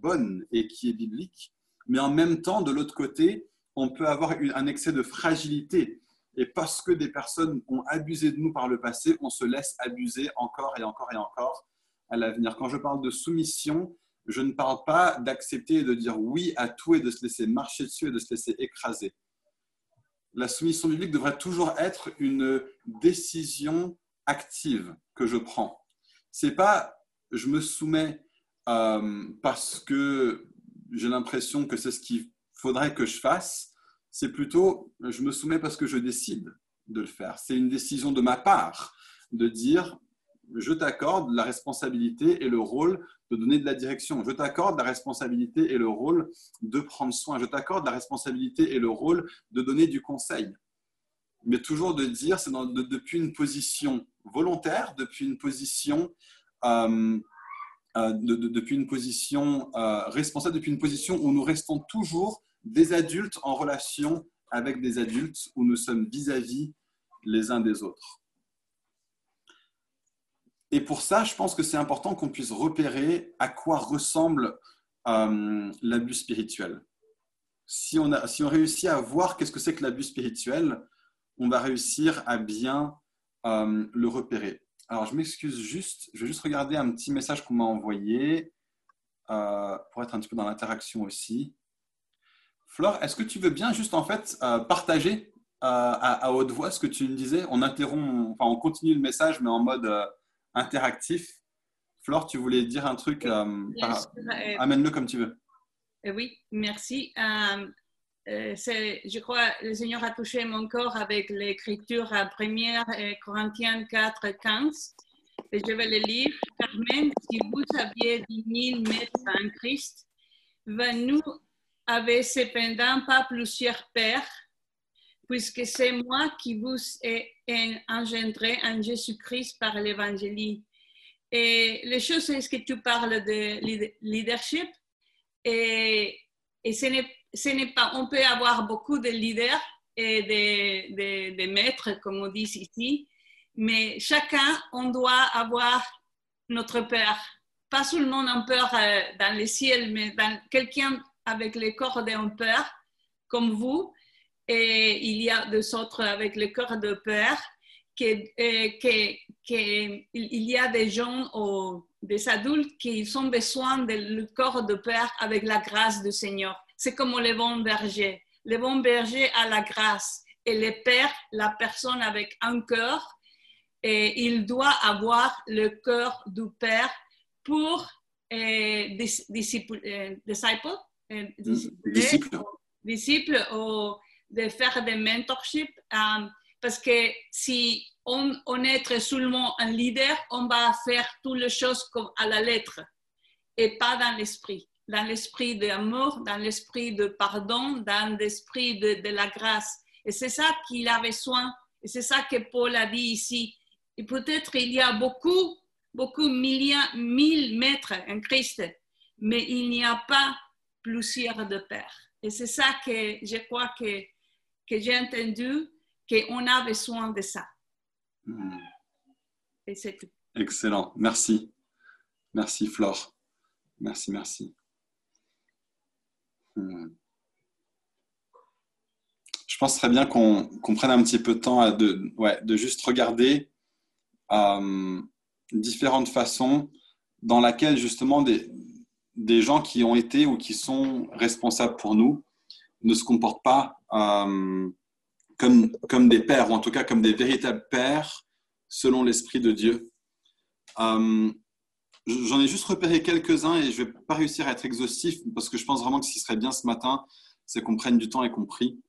bonne et qui est biblique. Mais en même temps, de l'autre côté, on peut avoir un excès de fragilité et parce que des personnes ont abusé de nous par le passé, on se laisse abuser encore et encore et encore à l'avenir. Quand je parle de soumission, je ne parle pas d'accepter et de dire oui à tout et de se laisser marcher dessus et de se laisser écraser. La soumission biblique devrait toujours être une décision active que je prends. C'est pas je me soumets euh, parce que j'ai l'impression que c'est ce qu'il faudrait que je fasse c'est plutôt je me soumets parce que je décide de le faire. C'est une décision de ma part de dire je t'accorde la responsabilité et le rôle de donner de la direction. Je t'accorde la responsabilité et le rôle de prendre soin. Je t'accorde la responsabilité et le rôle de donner du conseil. Mais toujours de dire, c'est depuis une position volontaire, depuis une position, euh, euh, euh, responsable, depuis une position où nous restons toujours des adultes en relation avec des adultes où nous sommes vis-à-vis les uns des autres. Et pour ça, je pense que c'est important qu'on puisse repérer à quoi ressemble euh, l'abus spirituel. si on, a, si on réussit à voir qu'est-ce que c'est que l'abus spirituel, on va réussir à bien euh, le repérer. Alors, je m'excuse juste, je vais juste regarder un petit message qu'on m'a envoyé euh, pour être un petit peu dans l'interaction aussi. Flore, est-ce que tu veux bien juste en fait partager à, haute voix ce que tu me disais? On interrompt, enfin, on continue le message, mais en mode interactif. Flore, tu voulais dire un truc Amène-le comme tu veux. Oui, merci. Euh, je crois le Seigneur a touché mon corps avec l'écriture à 1 euh, Corinthiens 4, 15. Et je vais le lire. Carmen, si vous aviez 10 000 mètres en Christ, vous avez cependant pas plusieurs pères, puisque c'est moi qui vous ai engendré en Jésus-Christ par l'évangile. Et les choses, c'est ce que tu parles de leadership? Et, et ce n'est pas, on peut avoir beaucoup de leaders et de, maîtres, comme on dit ici, mais chacun, on doit avoir notre Père. Pas seulement un Père euh, dans le ciel, mais quelqu'un avec le corps d'un Père, comme vous. Et il y a des autres avec le corps de Père, que, euh, il y a des gens ou des adultes qui ont besoin du corps de Père avec la grâce du Seigneur. C'est comme le bon berger. Le bon berger a la grâce. Et le père, la personne avec un cœur, et il doit avoir le cœur du père pour euh, disciple, euh, disciple, euh, disciple, disciple. ou de faire des mentorship. parce que si on, on est seulement un leader, on va faire toutes les choses à la lettre et pas dans l'esprit dans l'esprit d'amour, dans l'esprit de pardon, dans l'esprit de, la grâce. Et c'est ça qu'il a besoin. Et c'est ça que Paul a dit ici. Et peut-être il y a beaucoup, beaucoup, millions, mille mètres en Christ, mais il n'y a pas plusieurs de pères. Et c'est ça que je crois que, que j'ai entendu, qu'on a besoin de ça. Hmm. Et c'est tout. Excellent. Merci. Merci, Flore. Merci, merci. Hmm. Je pense très bien qu'on prenne un petit peu de temps de, de juste regarder euh, différentes façons dans lesquelles justement des, des, gens qui ont été ou qui sont responsables pour nous ne se comportent pas euh, comme, comme des pères, ou en tout cas comme des véritables pères selon l'Esprit de Dieu. Euh, J'en ai juste repéré quelques-uns et je ne vais pas réussir à être exhaustif parce que je pense vraiment que ce qui serait bien ce matin, c'est qu'on prenne du temps et qu'on prie.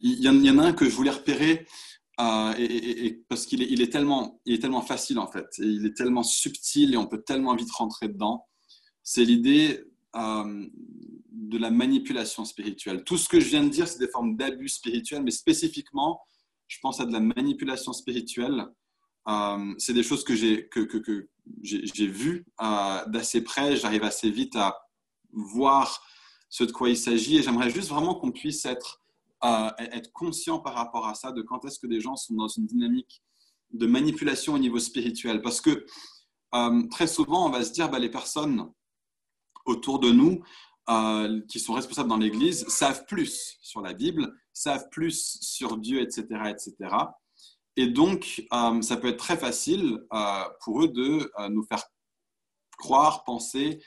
Il y, en, a un que je voulais repérer euh, parce qu'il est, il est, tellement, est tellement facile en fait, il est tellement subtil et on peut tellement vite rentrer dedans. C'est l'idée de la manipulation spirituelle. Tout ce que je viens de dire, c'est des formes d'abus spirituels, mais spécifiquement, je pense à de la manipulation spirituelle euh, c'est des choses que j'ai que, que, vues euh, d'assez près. J'arrive assez vite à voir ce de quoi il s'agit et j'aimerais juste vraiment qu'on puisse être, euh, être conscient par rapport à ça, de quand est-ce que des gens sont dans une dynamique de manipulation au niveau spirituel. Parce que très souvent, on va se dire, bah, les personnes autour de nous qui sont responsables dans l'Église savent plus sur la Bible, savent plus sur Dieu, etc., etc. Et donc, euh, ça peut être très facile euh, pour eux de euh, nous faire croire, penser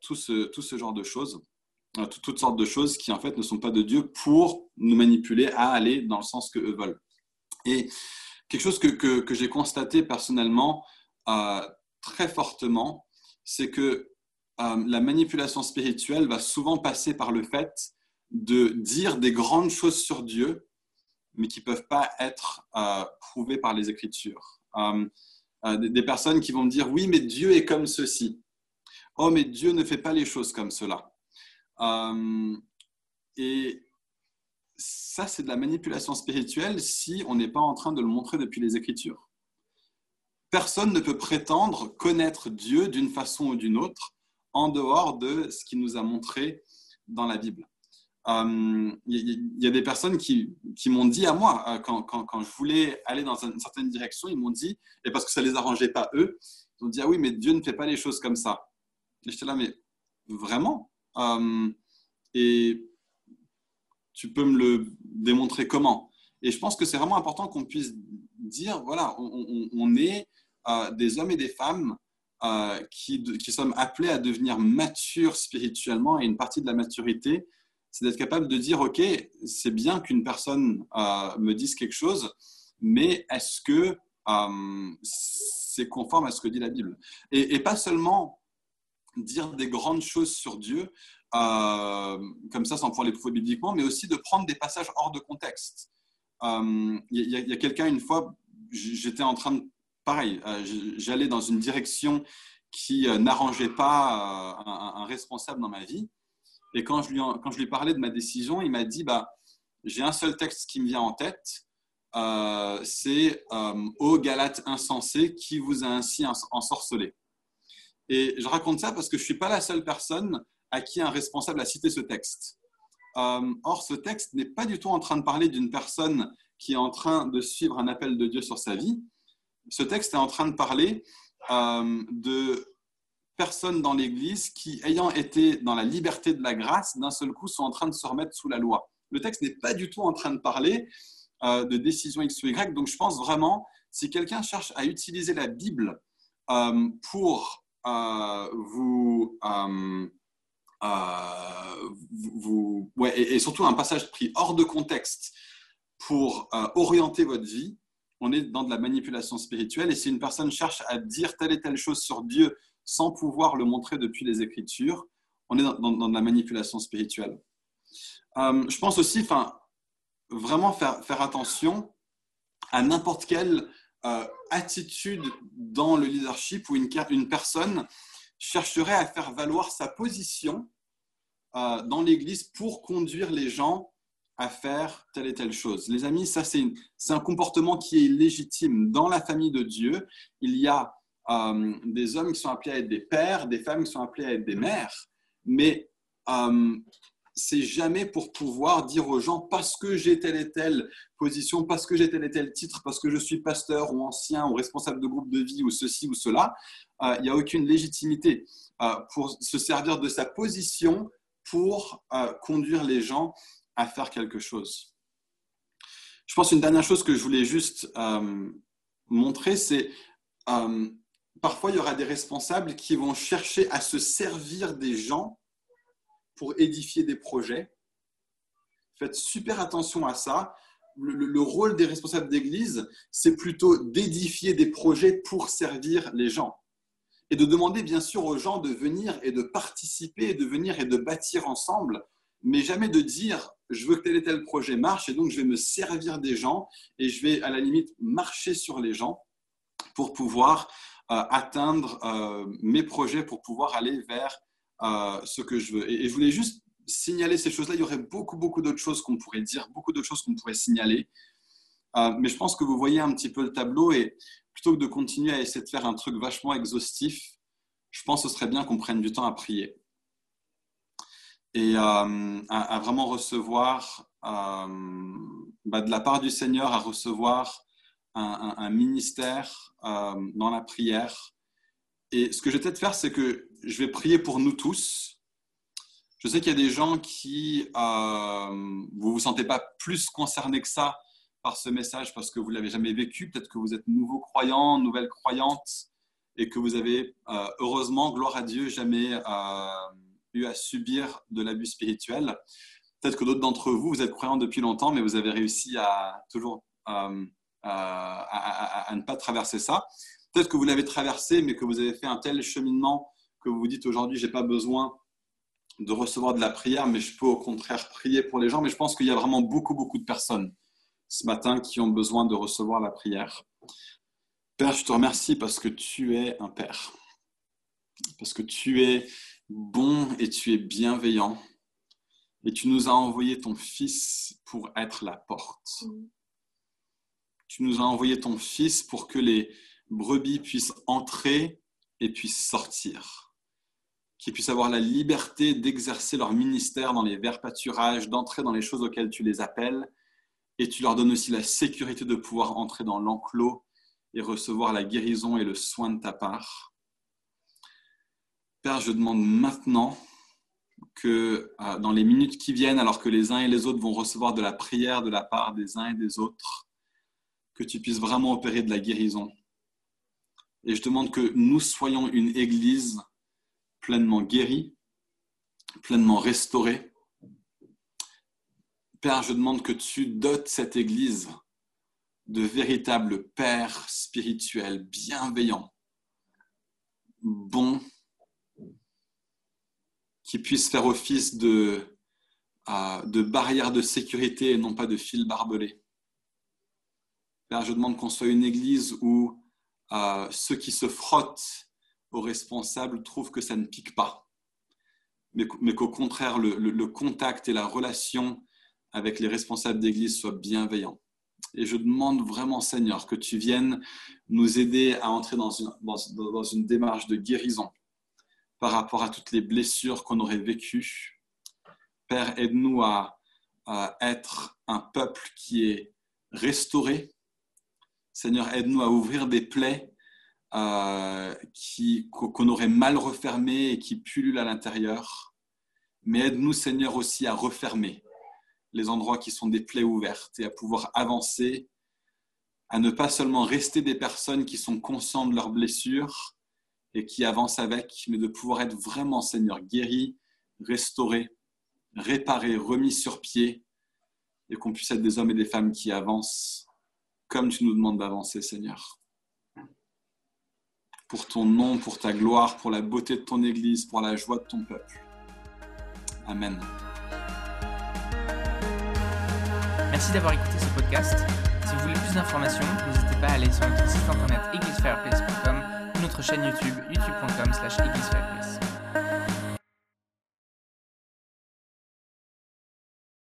tout ce, tout, ce, genre de choses, toutes sortes de choses qui en fait ne sont pas de Dieu pour nous manipuler à aller dans le sens que eux veulent. Et quelque chose que, que j'ai constaté personnellement très fortement, c'est que la manipulation spirituelle va souvent passer par le fait de dire des grandes choses sur Dieu mais qui ne peuvent pas être euh, prouvés par les Écritures. Euh, euh, des personnes qui vont me dire, oui, mais Dieu est comme ceci. Oh, mais Dieu ne fait pas les choses comme cela. et ça, c'est de la manipulation spirituelle si on n'est pas en train de le montrer depuis les Écritures. Personne ne peut prétendre connaître Dieu d'une façon ou d'une autre en dehors de ce qu'il nous a montré dans la Bible il euh, y, a des personnes qui, m'ont dit à moi, euh, quand, je voulais aller dans une certaine direction, ils m'ont dit, et parce que ça ne les arrangeait pas eux, ils ont dit, ah oui, mais Dieu ne fait pas les choses comme ça. Et j'étais là, mais vraiment? Euh, et tu peux me le démontrer comment? Et je pense que c'est vraiment important qu'on puisse dire, voilà, on, est des hommes et des femmes euh, qui, qui, sommes appelés à devenir matures spirituellement. Et une partie de la maturité, c'est d'être capable de dire, OK, c'est bien qu'une personne euh, me dise quelque chose, mais est-ce que c'est conforme à ce que dit la Bible? Et, pas seulement dire des grandes choses sur Dieu, comme ça sans pouvoir les prouver bibliquement, mais aussi de prendre des passages hors de contexte. Il y a, quelqu'un, une fois, j'étais en train de pareil, euh, j'allais dans une direction qui euh, n'arrangeait pas euh, un, responsable dans ma vie. Et quand je lui, quand je lui parlais de ma décision, il m'a dit bah, J'ai un seul texte qui me vient en tête, c'est Ô Galate insensé, qui vous a ainsi ensorcelé Et je raconte ça parce que je ne suis pas la seule personne à qui un responsable a cité ce texte. or, ce texte n'est pas du tout en train de parler d'une personne qui est en train de suivre un appel de Dieu sur sa vie, ce texte est en train de parler euh, de personnes dans l'Église qui, ayant été dans la liberté de la grâce, d'un seul coup sont en train de se remettre sous la loi. Le texte n'est pas du tout en train de parler euh, de décision X ou Y. Donc je pense vraiment, si quelqu'un cherche à utiliser la Bible euh, pour vous... ouais, et, surtout un passage pris hors de contexte pour orienter votre vie, on est dans de la manipulation spirituelle. Et si une personne cherche à dire telle et telle chose sur Dieu sans pouvoir le montrer depuis les Écritures, on est dans, de la manipulation spirituelle. Euh, je pense aussi, enfin, vraiment faire, faire attention à n'importe quelle euh, attitude dans le leadership où une, personne chercherait à faire valoir sa position euh, dans l'Église pour conduire les gens à faire telle et telle chose. Les amis, ça c'est un comportement qui est légitime. Dans la famille de Dieu, il y a euh, des hommes qui sont appelés à être des pères, des femmes qui sont appelées à être des mères, mais euh, c'est jamais pour pouvoir dire aux gens parce que j'ai telle et telle position, parce que j'ai tel et tel titre, parce que je suis pasteur ou ancien ou responsable de groupe de vie ou ceci ou cela. Euh, il n'y a aucune légitimité pour se servir de sa position pour conduire les gens à faire quelque chose. Je pense une dernière chose que je voulais juste euh, montrer, c'est euh, parfois il y aura des responsables qui vont chercher à se servir des gens pour édifier des projets. Faites super attention à ça. Le, rôle des responsables d'église, c'est plutôt d'édifier des projets pour servir les gens. Et de demander bien sûr aux gens de venir et de participer, de venir et de bâtir ensemble mais jamais de dire je veux que tel et tel projet marche et donc je vais me servir des gens et je vais à la limite marcher sur les gens pour pouvoir euh, atteindre euh, mes projets, pour pouvoir aller vers euh, ce que je veux. Et, je voulais juste signaler ces choses-là. Il y aurait beaucoup, beaucoup d'autres choses qu'on pourrait dire, beaucoup d'autres choses qu'on pourrait signaler. mais je pense que vous voyez un petit peu le tableau et plutôt que de continuer à essayer de faire un truc vachement exhaustif, je pense que ce serait bien qu'on prenne du temps à prier et euh, à, vraiment recevoir euh, bah, de la part du Seigneur, à recevoir un, ministère euh, dans la prière. Et ce que je vais peut-être faire, c'est que je vais prier pour nous tous. Je sais qu'il y a des gens qui, vous ne vous sentez pas plus concernés que ça par ce message parce que vous ne l'avez jamais vécu. Peut-être que vous êtes nouveau croyant, nouvelle croyante, et que vous avez, heureusement, gloire à Dieu, jamais eu à subir de l'abus spirituel. Peut-être que d'autres d'entre vous, vous êtes croyants depuis longtemps, mais vous avez réussi à toujours euh, à, ne pas traverser ça. Peut-être que vous l'avez traversé, mais que vous avez fait un tel cheminement que vous vous dites aujourd'hui, j'ai pas besoin de recevoir de la prière, mais je peux au contraire prier pour les gens. Mais je pense qu'il y a vraiment beaucoup, beaucoup de personnes ce matin qui ont besoin de recevoir la prière. Père, je te remercie parce que tu es un Père, parce que tu es bon et tu es bienveillant. Et tu nous as envoyé ton Fils pour être la porte. Tu nous as envoyé ton Fils pour que les brebis puissent entrer et puissent sortir. Qu'ils puissent avoir la liberté d'exercer leur ministère dans les verts pâturages, d'entrer dans les choses auxquelles tu les appelles. Et tu leur donnes aussi la sécurité de pouvoir entrer dans l'enclos et recevoir la guérison et le soin de ta part. Père, je demande maintenant que euh, dans les minutes qui viennent, alors que les uns et les autres vont recevoir de la prière de la part des uns et des autres, que tu puisses vraiment opérer de la guérison. Et je demande que nous soyons une Église pleinement guérie, pleinement restaurée. Père, je demande que tu dotes cette Église de véritables pères spirituels bienveillants, bons, qui puissent faire office de, barrière de sécurité et non pas de fil barbelé. Père, je demande qu'on soit une église où euh, ceux qui se frottent aux responsables trouvent que ça ne pique pas, mais, qu'au contraire, le, contact et la relation avec les responsables d'église soient bienveillants. Et je demande vraiment, Seigneur, que tu viennes nous aider à entrer dans une démarche de guérison par rapport à toutes les blessures qu'on aurait vécues. Père, aide-nous à, être un peuple qui est restauré. Seigneur, aide-nous à ouvrir des plaies euh, qu'on aurait mal refermées et qui pullulent à l'intérieur. Mais aide-nous, Seigneur, aussi à refermer les endroits qui sont des plaies ouvertes et à pouvoir avancer, à ne pas seulement rester des personnes qui sont conscientes de leurs blessures, et qui avance avec, mais de pouvoir être vraiment, Seigneur, guéri, restauré, réparé, remis sur pied, et qu'on puisse être des hommes et des femmes qui avancent comme tu nous demandes d'avancer, Seigneur. Pour ton nom, pour ta gloire, pour la beauté de ton Église, pour la joie de ton peuple. Amen. Merci d'avoir écouté ce podcast. Si vous voulez plus d'informations, n'hésitez pas à aller sur notre site internet églisefireplace.com chaîne YouTube, youtube.com slash